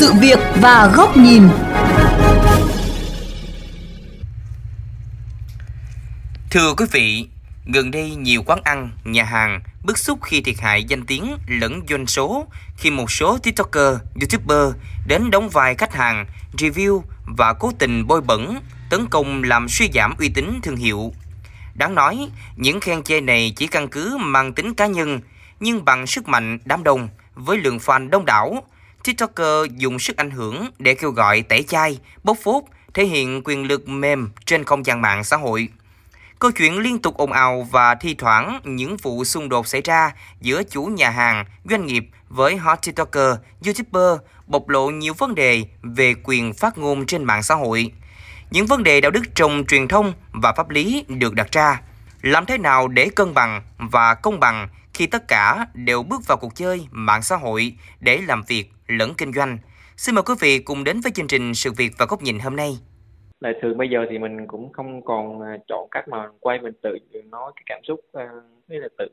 sự việc và góc nhìn. Thưa quý vị, gần đây nhiều quán ăn, nhà hàng bức xúc khi thiệt hại danh tiếng lẫn doanh số khi một số TikToker, YouTuber đến đóng vai khách hàng, review và cố tình bôi bẩn, tấn công làm suy giảm uy tín thương hiệu. Đáng nói, những khen chê này chỉ căn cứ mang tính cá nhân, nhưng bằng sức mạnh đám đông với lượng fan đông đảo, TikToker dùng sức ảnh hưởng để kêu gọi tẩy chay, bóc phốt, thể hiện quyền lực mềm trên không gian mạng xã hội. Câu chuyện liên tục ồn ào và thi thoảng những vụ xung đột xảy ra giữa chủ nhà hàng, doanh nghiệp với hot TikToker, YouTuber bộc lộ nhiều vấn đề về quyền phát ngôn trên mạng xã hội. Những vấn đề đạo đức trong truyền thông và pháp lý được đặt ra. Làm thế nào để cân bằng và công bằng khi tất cả đều bước vào cuộc chơi mạng xã hội để làm việc lẫn kinh doanh. Xin mời quý vị cùng đến với chương trình Sự việc và góc nhìn hôm nay. Là thường bây giờ thì mình cũng không còn à, chọn cách mà quay mình tự nói cái cảm xúc à, với là tự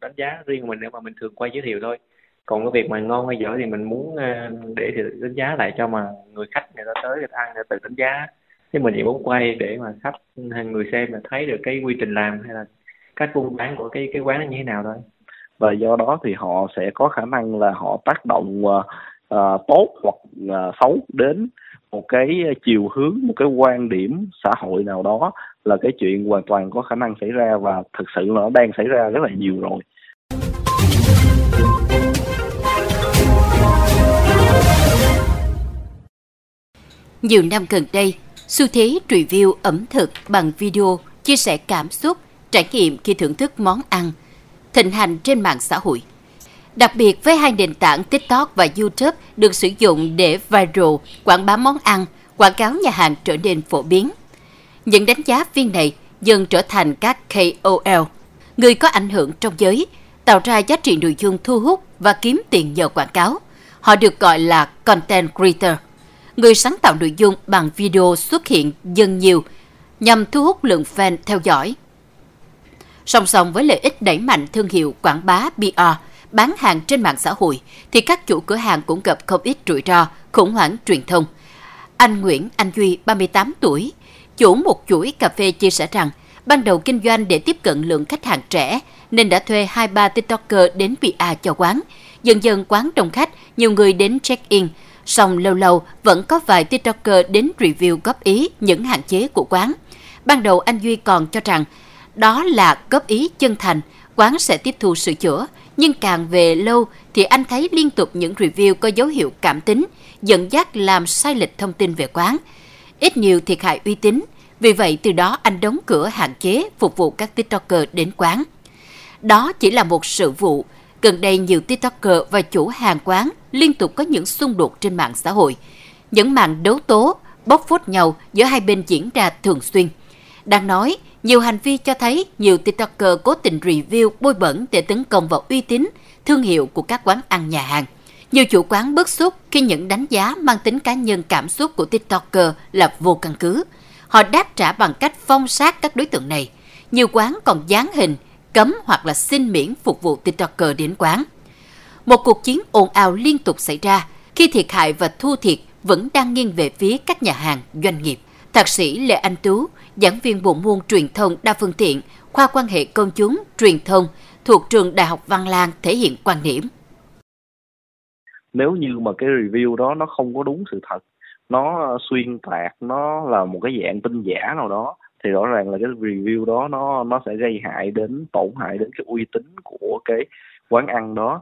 đánh giá riêng mình nữa mà mình thường quay giới thiệu thôi. Còn cái việc mà ngon hay dở thì mình muốn à, để thì đánh giá lại cho mà người khách người ta tới người ta ăn người ta tự đánh giá chứ mình chỉ muốn quay để mà khách người xem là thấy được cái quy trình làm hay là cách buôn bán của cái cái quán như thế nào thôi. Và do đó thì họ sẽ có khả năng là họ tác động uh, uh, tốt hoặc uh, xấu đến một cái chiều hướng một cái quan điểm xã hội nào đó là cái chuyện hoàn toàn có khả năng xảy ra và thực sự nó đang xảy ra rất là nhiều rồi. Nhiều năm gần đây, xu thế review ẩm thực bằng video chia sẻ cảm xúc, trải nghiệm khi thưởng thức món ăn thịnh hành trên mạng xã hội. Đặc biệt với hai nền tảng TikTok và YouTube được sử dụng để viral, quảng bá món ăn, quảng cáo nhà hàng trở nên phổ biến. Những đánh giá viên này dần trở thành các KOL, người có ảnh hưởng trong giới, tạo ra giá trị nội dung thu hút và kiếm tiền nhờ quảng cáo. Họ được gọi là content creator, người sáng tạo nội dung bằng video xuất hiện dần nhiều nhằm thu hút lượng fan theo dõi. Song song với lợi ích đẩy mạnh thương hiệu quảng bá PR, bán hàng trên mạng xã hội, thì các chủ cửa hàng cũng gặp không ít rủi ro, khủng hoảng truyền thông. Anh Nguyễn Anh Duy, 38 tuổi, chủ một chuỗi cà phê chia sẻ rằng, ban đầu kinh doanh để tiếp cận lượng khách hàng trẻ nên đã thuê hai ba tiktoker đến PR cho quán. Dần dần quán đông khách, nhiều người đến check-in, song lâu lâu vẫn có vài tiktoker đến review góp ý những hạn chế của quán. Ban đầu anh Duy còn cho rằng đó là góp ý chân thành, quán sẽ tiếp thu sửa chữa. Nhưng càng về lâu thì anh thấy liên tục những review có dấu hiệu cảm tính, dẫn dắt làm sai lệch thông tin về quán. Ít nhiều thiệt hại uy tín, vì vậy từ đó anh đóng cửa hạn chế phục vụ các TikToker đến quán. Đó chỉ là một sự vụ. Gần đây nhiều TikToker và chủ hàng quán liên tục có những xung đột trên mạng xã hội. Những mạng đấu tố, bóc phốt nhau giữa hai bên diễn ra thường xuyên. Đang nói, nhiều hành vi cho thấy nhiều TikToker cố tình review bôi bẩn để tấn công vào uy tín, thương hiệu của các quán ăn nhà hàng. Nhiều chủ quán bức xúc khi những đánh giá mang tính cá nhân cảm xúc của TikToker là vô căn cứ. Họ đáp trả bằng cách phong sát các đối tượng này. Nhiều quán còn dán hình, cấm hoặc là xin miễn phục vụ TikToker đến quán. Một cuộc chiến ồn ào liên tục xảy ra khi thiệt hại và thu thiệt vẫn đang nghiêng về phía các nhà hàng, doanh nghiệp. Thạc sĩ Lê Anh Tú, giảng viên bộ môn truyền thông đa phương tiện, khoa quan hệ công chúng, truyền thông thuộc trường Đại học Văn Lang thể hiện quan điểm. Nếu như mà cái review đó nó không có đúng sự thật, nó xuyên tạc, nó là một cái dạng tin giả nào đó thì rõ ràng là cái review đó nó nó sẽ gây hại đến tổn hại đến cái uy tín của cái quán ăn đó.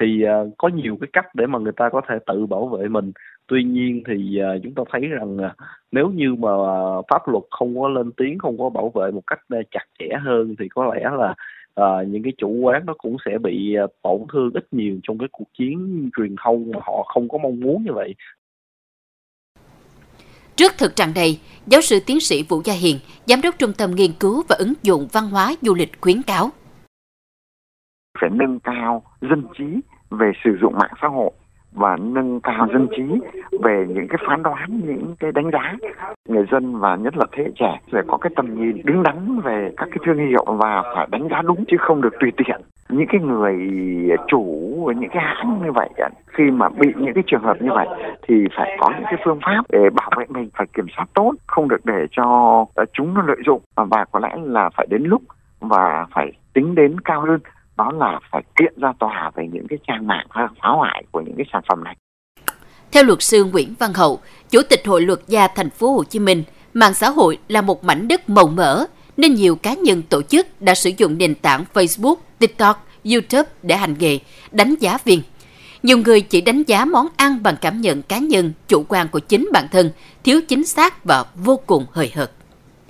Thì uh, có nhiều cái cách để mà người ta có thể tự bảo vệ mình. Tuy nhiên thì uh, chúng ta thấy rằng uh, nếu như mà uh, pháp luật không có lên tiếng không có bảo vệ một cách uh, chặt chẽ hơn thì có lẽ là uh, những cái chủ quán nó cũng sẽ bị uh, tổn thương ít nhiều trong cái cuộc chiến truyền thông mà họ không có mong muốn như vậy. Trước thực trạng này, giáo sư tiến sĩ Vũ Gia Hiền, giám đốc Trung tâm Nghiên cứu và ứng dụng văn hóa du lịch khuyến cáo. Phải nâng cao dân trí về sử dụng mạng xã hội và nâng cao dân trí về những cái phán đoán những cái đánh giá người dân và nhất là thế hệ trẻ phải có cái tầm nhìn đứng đắn về các cái thương hiệu và phải đánh giá đúng chứ không được tùy tiện những cái người chủ những cái hãng như vậy khi mà bị những cái trường hợp như vậy thì phải có những cái phương pháp để bảo vệ mình phải kiểm soát tốt không được để cho ờ, chúng nó lợi dụng ờ, và có lẽ là phải đến lúc và phải tính đến cao hơn đó là phải kiện ra tòa về những cái trang mạng phá hoại của những cái sản phẩm này. Theo luật sư Nguyễn Văn Hậu, Chủ tịch Hội luật gia thành phố Hồ Chí Minh, mạng xã hội là một mảnh đất màu mỡ nên nhiều cá nhân tổ chức đã sử dụng nền tảng Facebook, TikTok, YouTube để hành nghề, đánh giá viên. Nhiều người chỉ đánh giá món ăn bằng cảm nhận cá nhân, chủ quan của chính bản thân, thiếu chính xác và vô cùng hời hợt.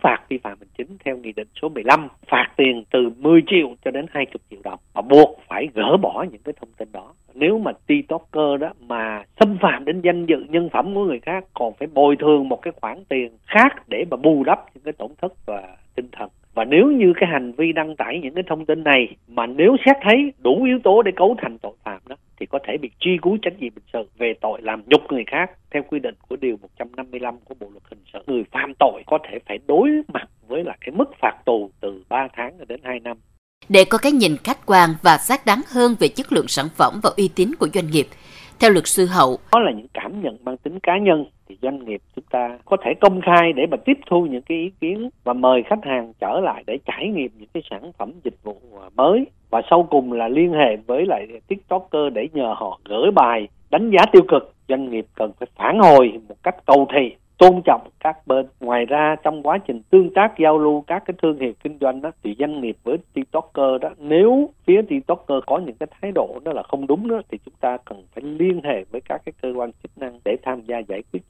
Phạt vi phạm hành chính theo nghị định số 15 phạt tiền từ 10 triệu cho đến 20 triệu đồng. Và buộc phải gỡ bỏ những cái thông tin đó. Nếu mà tiktoker đó mà xâm phạm đến danh dự nhân phẩm của người khác còn phải bồi thường một cái khoản tiền khác để mà bù đắp những cái tổn thất và và nếu như cái hành vi đăng tải những cái thông tin này mà nếu xét thấy đủ yếu tố để cấu thành tội phạm đó thì có thể bị truy cứu trách nhiệm hình sự về tội làm nhục người khác theo quy định của điều 155 của Bộ luật hình sự. Người phạm tội có thể phải đối mặt với là cái mức phạt tù từ 3 tháng đến 2 năm. Để có cái nhìn khách quan và xác đáng hơn về chất lượng sản phẩm và uy tín của doanh nghiệp, theo luật sư Hậu, đó là những cảm nhận mang tính cá nhân thì doanh nghiệp chúng ta có thể công khai để mà tiếp thu những cái ý kiến và mời khách hàng trở lại để trải nghiệm những cái sản phẩm dịch vụ mới. Và sau cùng là liên hệ với lại tiktoker để nhờ họ gửi bài đánh giá tiêu cực. Doanh nghiệp cần phải phản hồi một cách cầu thị, tôn trọng các bên. Ngoài ra, trong quá trình tương tác, giao lưu các cái thương hiệu kinh doanh đó, thì doanh nghiệp với tiktoker đó, nếu phía tiktoker có những cái thái độ đó là không đúng đó, thì chúng ta cần phải liên hệ với các cái cơ quan chức năng để tham gia giải quyết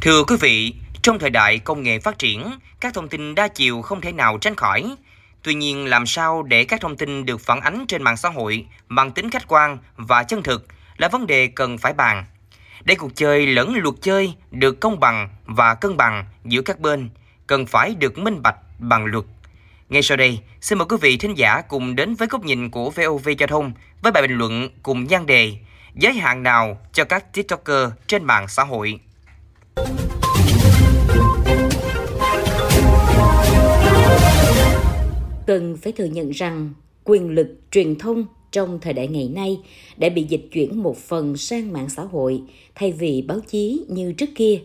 thưa quý vị trong thời đại công nghệ phát triển các thông tin đa chiều không thể nào tránh khỏi Tuy nhiên, làm sao để các thông tin được phản ánh trên mạng xã hội mang tính khách quan và chân thực là vấn đề cần phải bàn. Để cuộc chơi lẫn luật chơi được công bằng và cân bằng giữa các bên, cần phải được minh bạch bằng luật. Ngay sau đây, xin mời quý vị thính giả cùng đến với góc nhìn của VOV Giao thông với bài bình luận cùng nhan đề Giới hạn nào cho các TikToker trên mạng xã hội. Cần phải thừa nhận rằng quyền lực truyền thông trong thời đại ngày nay đã bị dịch chuyển một phần sang mạng xã hội thay vì báo chí như trước kia.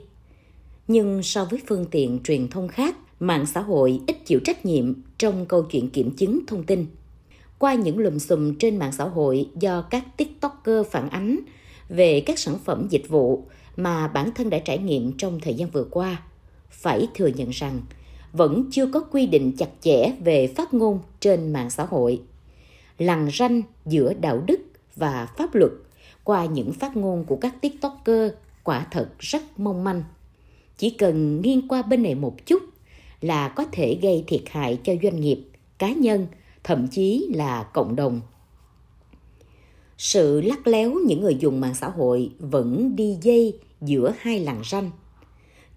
Nhưng so với phương tiện truyền thông khác, mạng xã hội ít chịu trách nhiệm trong câu chuyện kiểm chứng thông tin. Qua những lùm xùm trên mạng xã hội do các TikToker phản ánh về các sản phẩm dịch vụ mà bản thân đã trải nghiệm trong thời gian vừa qua, phải thừa nhận rằng vẫn chưa có quy định chặt chẽ về phát ngôn trên mạng xã hội. Lằn ranh giữa đạo đức và pháp luật qua những phát ngôn của các tiktoker quả thật rất mong manh. Chỉ cần nghiêng qua bên này một chút là có thể gây thiệt hại cho doanh nghiệp cá nhân thậm chí là cộng đồng sự lắc léo những người dùng mạng xã hội vẫn đi dây giữa hai làn ranh.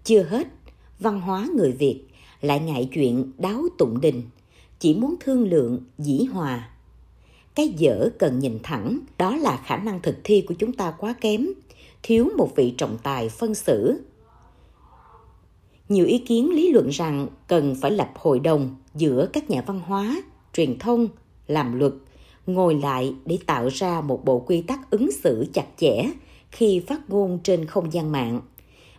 Chưa hết, văn hóa người việt lại ngại chuyện đáo tụng đình, chỉ muốn thương lượng, dĩ hòa. Cái dở cần nhìn thẳng, đó là khả năng thực thi của chúng ta quá kém, thiếu một vị trọng tài phân xử. Nhiều ý kiến lý luận rằng cần phải lập hội đồng giữa các nhà văn hóa, truyền thông, làm luật ngồi lại để tạo ra một bộ quy tắc ứng xử chặt chẽ khi phát ngôn trên không gian mạng.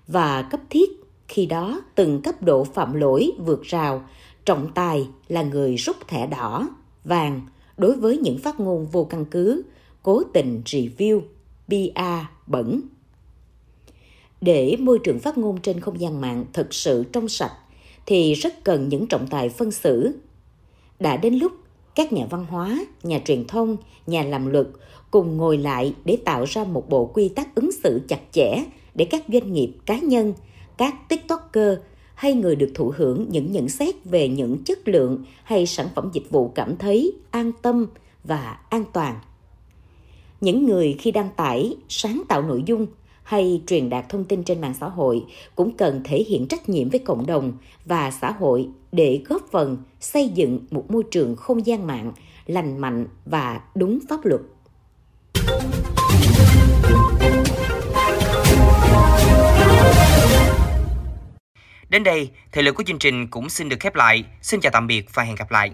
Và cấp thiết, khi đó, từng cấp độ phạm lỗi vượt rào, trọng tài là người rút thẻ đỏ, vàng. Đối với những phát ngôn vô căn cứ, cố tình review PR bẩn. Để môi trường phát ngôn trên không gian mạng thực sự trong sạch, thì rất cần những trọng tài phân xử. Đã đến lúc các nhà văn hóa, nhà truyền thông, nhà làm luật cùng ngồi lại để tạo ra một bộ quy tắc ứng xử chặt chẽ để các doanh nghiệp, cá nhân, các tiktoker hay người được thụ hưởng những nhận xét về những chất lượng hay sản phẩm dịch vụ cảm thấy an tâm và an toàn. Những người khi đăng tải, sáng tạo nội dung hay truyền đạt thông tin trên mạng xã hội cũng cần thể hiện trách nhiệm với cộng đồng và xã hội để góp phần xây dựng một môi trường không gian mạng lành mạnh và đúng pháp luật Đến đây, thời lượng của chương trình cũng xin được khép lại. Xin chào tạm biệt và hẹn gặp lại.